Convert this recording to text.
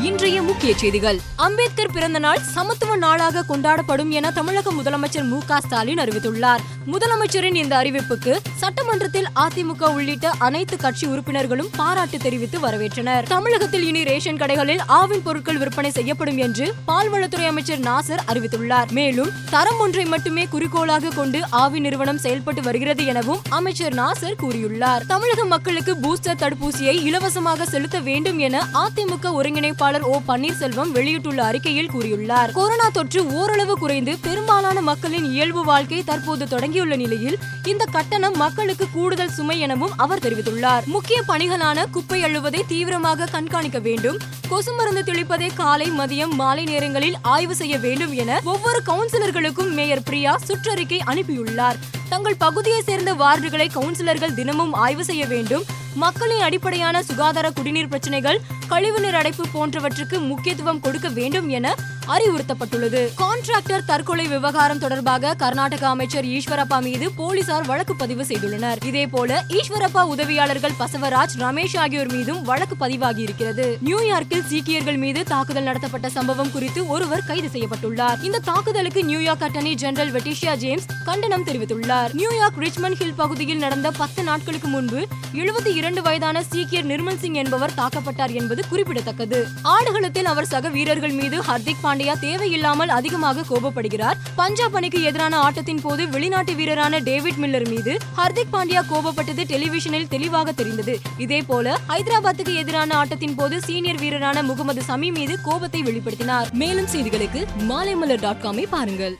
இன்றைய முக்கிய செய்திகள். அம்பேத்கர் பிறந்த நாள் சமத்துவ நாளாக கொண்டாடப்படும் என தமிழக முதலமைச்சர் மு க ஸ்டாலின் அறிவித்துள்ளார். முதலமைச்சரின் இந்த அறிவிப்புக்கு சட்டமன்றத்தில் அதிமுக உள்ளிட்ட அனைத்து கட்சி உறுப்பினர்களும் பாராட்டு தெரிவித்து வரவேற்றனர். தமிழகத்தில் இனி ரேஷன் கடைகளில் ஆவின் பொருட்கள் விற்பனை செய்யப்படும் என்று பால்வளத்துறை அமைச்சர் நாசர் அறிவித்துள்ளார். மேலும் தரம் ஒன்றை மட்டுமே குறிக்கோளாக கொண்டு ஆவி நிறுவனம் செயல்பட்டு வருகிறது எனவும் அமைச்சர் நாசர் கூறியுள்ளார். தமிழக மக்களுக்கு பூஸ்டர் தடுப்பூசியை இலவசமாக செலுத்த வேண்டும் என அதிமுக ஒருங்கிணைப்பாளர் ஓ பன்னீர்செல்வம் வெளியிட்டுள்ள அறிக்கையில் கூறியுள்ளார். கொரோனா தொற்று ஓரளவு குறைந்து பெரும்பாலான மக்களின் இயல்பு வாழ்க்கை தற்போது தொடங்கியுள்ள நிலையில் இந்த கட்டணம் மக்களுக்கு கூடுதல் சுமை எனவும் அவர் தெரிவித்துள்ளார். முக்கிய பணிகளான குப்பை அழுவதை தீவிரமாக கண்காணிக்க வேண்டும் கொசு மருந்து தெளிப்பதை காலை மதியம் மாலை நேரங்களில் ஆய்வு செய்ய வேண்டும் என ஒவ்வொரு கவுன்சிலர்களுக்கும் மேயர் பிரியா சுற்றறிக்கை அனுப்பியுள்ளார். தங்கள் பகுதியை சேர்ந்த வார்டுகளை கவுன்சிலர்கள் தினமும் ஆய்வு செய்ய வேண்டும். மக்களின் அடிப்படையான சுகாதார குடிநீர் பிரச்சனைகள் கழிவுநீர் அடைப்பு போன்றவற்றுக்கு முக்கியத்துவம் கொடுக்க வேண்டும் என அறிவுறுத்தப்பட்டுள்ளது. கான்ட்ராக்டர் தற்கொலை விவகாரம் தொடர்பாக கர்நாடக அமைச்சர் ஈஸ்வரப்பா மீது போலீசார் வழக்கு பதிவு செய்துள்ளனர். இதேபோல ஈஸ்வரப்பா உதவியாளர்கள் பசவராஜ் ரமேஷ் ஆகியோர் மீதும் வழக்கு பதிவாகி இருக்கிறது நியூயார்க்கில் சீக்கியர்கள் மீது தாக்குதல் நடத்தப்பட்ட சம்பவம் குறித்து ஒருவர் கைது செய்யப்பட்டுள்ளார். இந்த தாக்குதலுக்கு நியூயார்க் அட்டர்னி ஜெனரல் வெட்டிஷியா ஜேம்ஸ் கண்டனம் தெரிவித்துள்ளார். நியூயார்க் ரிச்மண்ட் ஹில் பகுதியில் நடந்த பத்து நாட்களுக்கு முன்பு எழுபத்தி இரண்டு வயதான சீக்கியர் நிர்மல் சிங் என்பவர் தாக்கப்பட்டார் என்பது குறிப்பிடத்தக்கது. ஆடுகளத்தில் அவர் சக வீரர்கள் மீது ஹர்திக் பாண்டியா தேவையில்லாமல் அதிகமாக கோபப்படுகிறார். பஞ்சாப் அணிக்கு எதிரான ஆட்டத்தின் போது வெளிநாட்டு வீரரான டேவிட் மில்லர் மீது ஹர்திக் பாண்டியா கோபப்பட்டது டெலிவிஷனில் தெளிவாக தெரிந்தது. இதே போல ஹைதராபாத்துக்கு எதிரான ஆட்டத்தின் போது சீனியர் வீரரான முகமது சமி மீது கோபத்தை வெளிப்படுத்தினார். மேலும் செய்திகளுக்கு மாலைமலர் டாட் காமை பாருங்கள்.